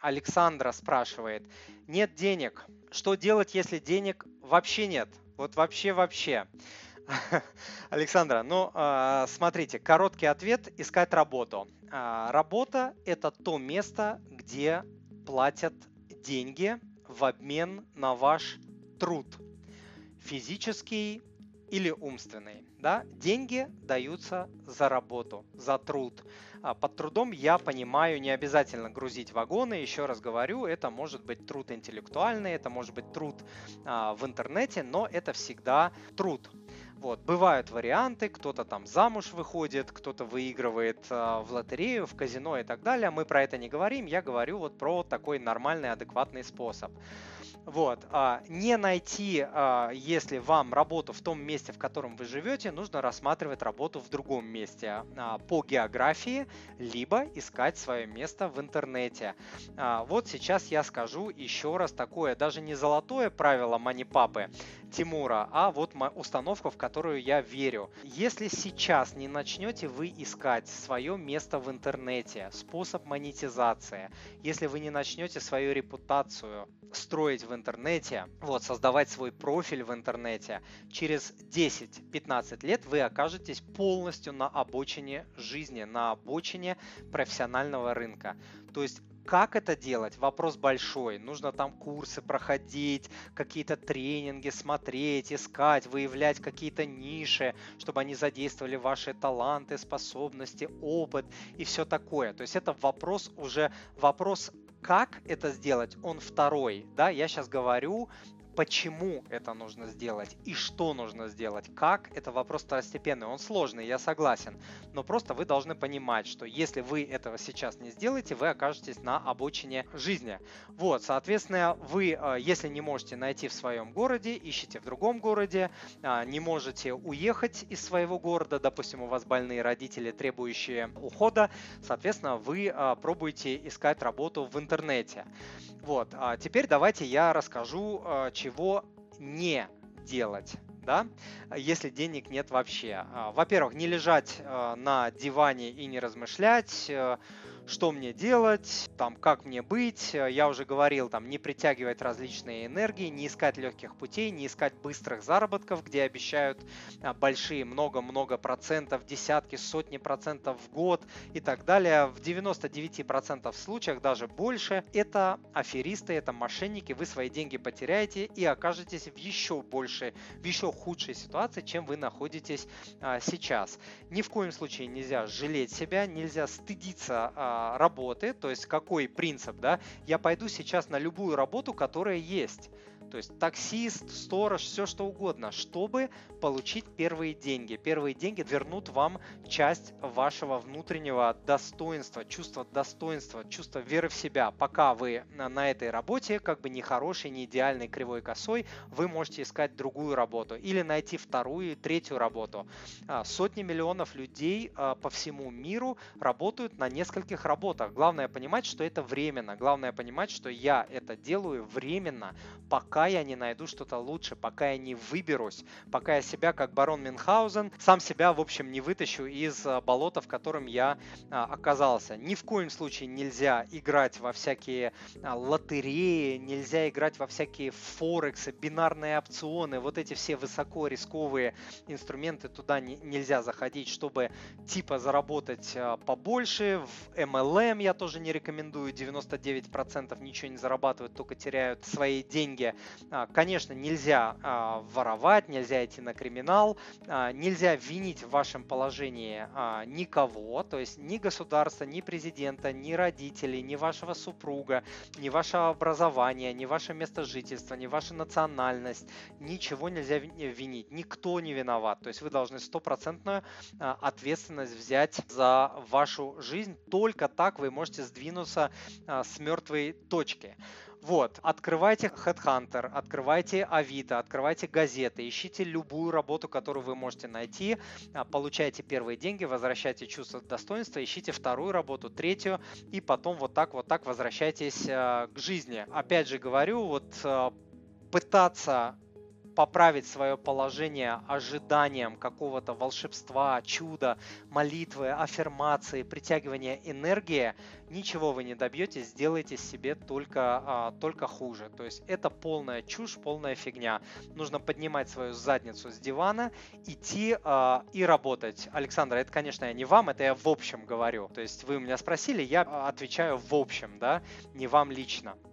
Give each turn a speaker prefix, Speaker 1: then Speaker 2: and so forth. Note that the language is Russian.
Speaker 1: Александра спрашивает, нет денег, что делать, если денег вообще нет? Вот вообще-вообще. Александра, ну а, смотрите, короткий ответ – искать работу. А, работа – это то место, где платят деньги в обмен на ваш труд, физический или умственный. Да? Деньги даются за работу, за труд. А под трудом я понимаю не обязательно грузить вагоны, еще раз говорю, это может быть труд интеллектуальный, это может быть труд а, в интернете, но это всегда труд. Вот, бывают варианты, кто-то там замуж выходит, кто-то выигрывает э, в лотерею, в казино и так далее. Мы про это не говорим, я говорю вот про такой нормальный, адекватный способ. Вот. А, не найти, а, если вам работу в том месте, в котором вы живете, нужно рассматривать работу в другом месте а, по географии, либо искать свое место в интернете. Вот сейчас я скажу еще раз такое, даже не золотое правило манипапы Тимура, а вот установка, в которую я верю. Если сейчас не начнете вы искать свое место в интернете, способ монетизации, если вы не начнете свою репутацию строить в интернете, вот, создавать свой профиль в интернете, через 10-15 лет вы окажетесь полностью на обочине жизни, на обочине профессионального рынка. То есть как это делать? Вопрос большой. Нужно там курсы проходить, какие-то тренинги смотреть, искать, выявлять какие-то ниши, чтобы они задействовали ваши таланты, способности, опыт и все такое. То есть это вопрос уже вопрос как это сделать, он второй. Да, я сейчас говорю почему это нужно сделать и что нужно сделать. Как, это вопрос второстепенный, он сложный, я согласен. Но просто вы должны понимать, что если вы этого сейчас не сделаете, вы окажетесь на обочине жизни. Вот, соответственно, вы, э, если не можете найти в своем городе, ищите в другом городе, а, не можете уехать из своего города, допустим, у вас больные родители, требующие ухода, соответственно, вы а, пробуете искать работу в интернете. Вот, а теперь давайте я расскажу, а, чего не делать да, если денег нет вообще. А, во-первых, не лежать на диване и не размышлять, э, что мне делать, там, как мне быть. Я уже говорил, там, не притягивать различные энергии, не искать легких путей, не искать быстрых заработков, где обещают а, большие, много-много процентов, десятки, сотни процентов в год и так далее. В 99% случаях, даже больше, это аферисты, это мошенники, вы свои деньги потеряете и окажетесь в еще большей, в еще худшей ситуации, чем вы находитесь а, сейчас. Ни в коем случае нельзя жалеть себя, нельзя стыдиться а, работы, то есть какой принцип, да, я пойду сейчас на любую работу, которая есть. То есть таксист, сторож, все что угодно, чтобы получить первые деньги. Первые деньги вернут вам часть вашего внутреннего достоинства, чувства достоинства, чувства веры в себя. Пока вы на этой работе, как бы не хорошей, не идеальной, кривой косой, вы можете искать другую работу или найти вторую третью работу. А, сотни миллионов людей а, по всему миру работают на нескольких работах. Главное понимать, что это временно. Главное понимать, что я это делаю временно, пока пока я не найду что-то лучше, пока я не выберусь, пока я себя, как барон Мюнхгаузен, сам себя, в общем, не вытащу из а, болота, в котором я а, оказался. Ни в коем случае нельзя играть во всякие а, лотереи, нельзя играть во всякие форексы, бинарные опционы, вот эти все высоко рисковые инструменты, туда не, нельзя заходить, чтобы типа заработать побольше. В MLM я тоже не рекомендую, 99% ничего не зарабатывают, только теряют свои деньги. А, конечно, нельзя а, воровать, нельзя идти на криминал, а, нельзя винить в вашем положении никого, то есть ни государства, ни президента, ни родителей, ни вашего супруга, ни ваше образование, ни ваше место жительства, ни ваша национальность, ничего нельзя винить, никто не виноват. То есть вы должны стопроцентную ответственность взять за вашу жизнь. Только так вы можете сдвинуться с мертвой точки. Вот, открывайте Headhunter, открывайте Авито, открывайте газеты, ищите любую работу, которую вы можете найти, а, получайте первые деньги, возвращайте чувство достоинства, ищите вторую работу, третью, и потом вот так вот так возвращайтесь а, к жизни. Опять же говорю, вот а, пытаться поправить свое положение ожиданием какого-то волшебства, чуда, молитвы, аффирмации, притягивания энергии, ничего вы не добьетесь, сделайте себе только, а, только хуже. То есть это полная чушь, полная фигня. Нужно поднимать свою задницу с дивана, идти а, и работать. Александр, это, конечно, я не вам, это я в общем говорю. То есть вы меня спросили, я отвечаю в общем, да, не вам лично.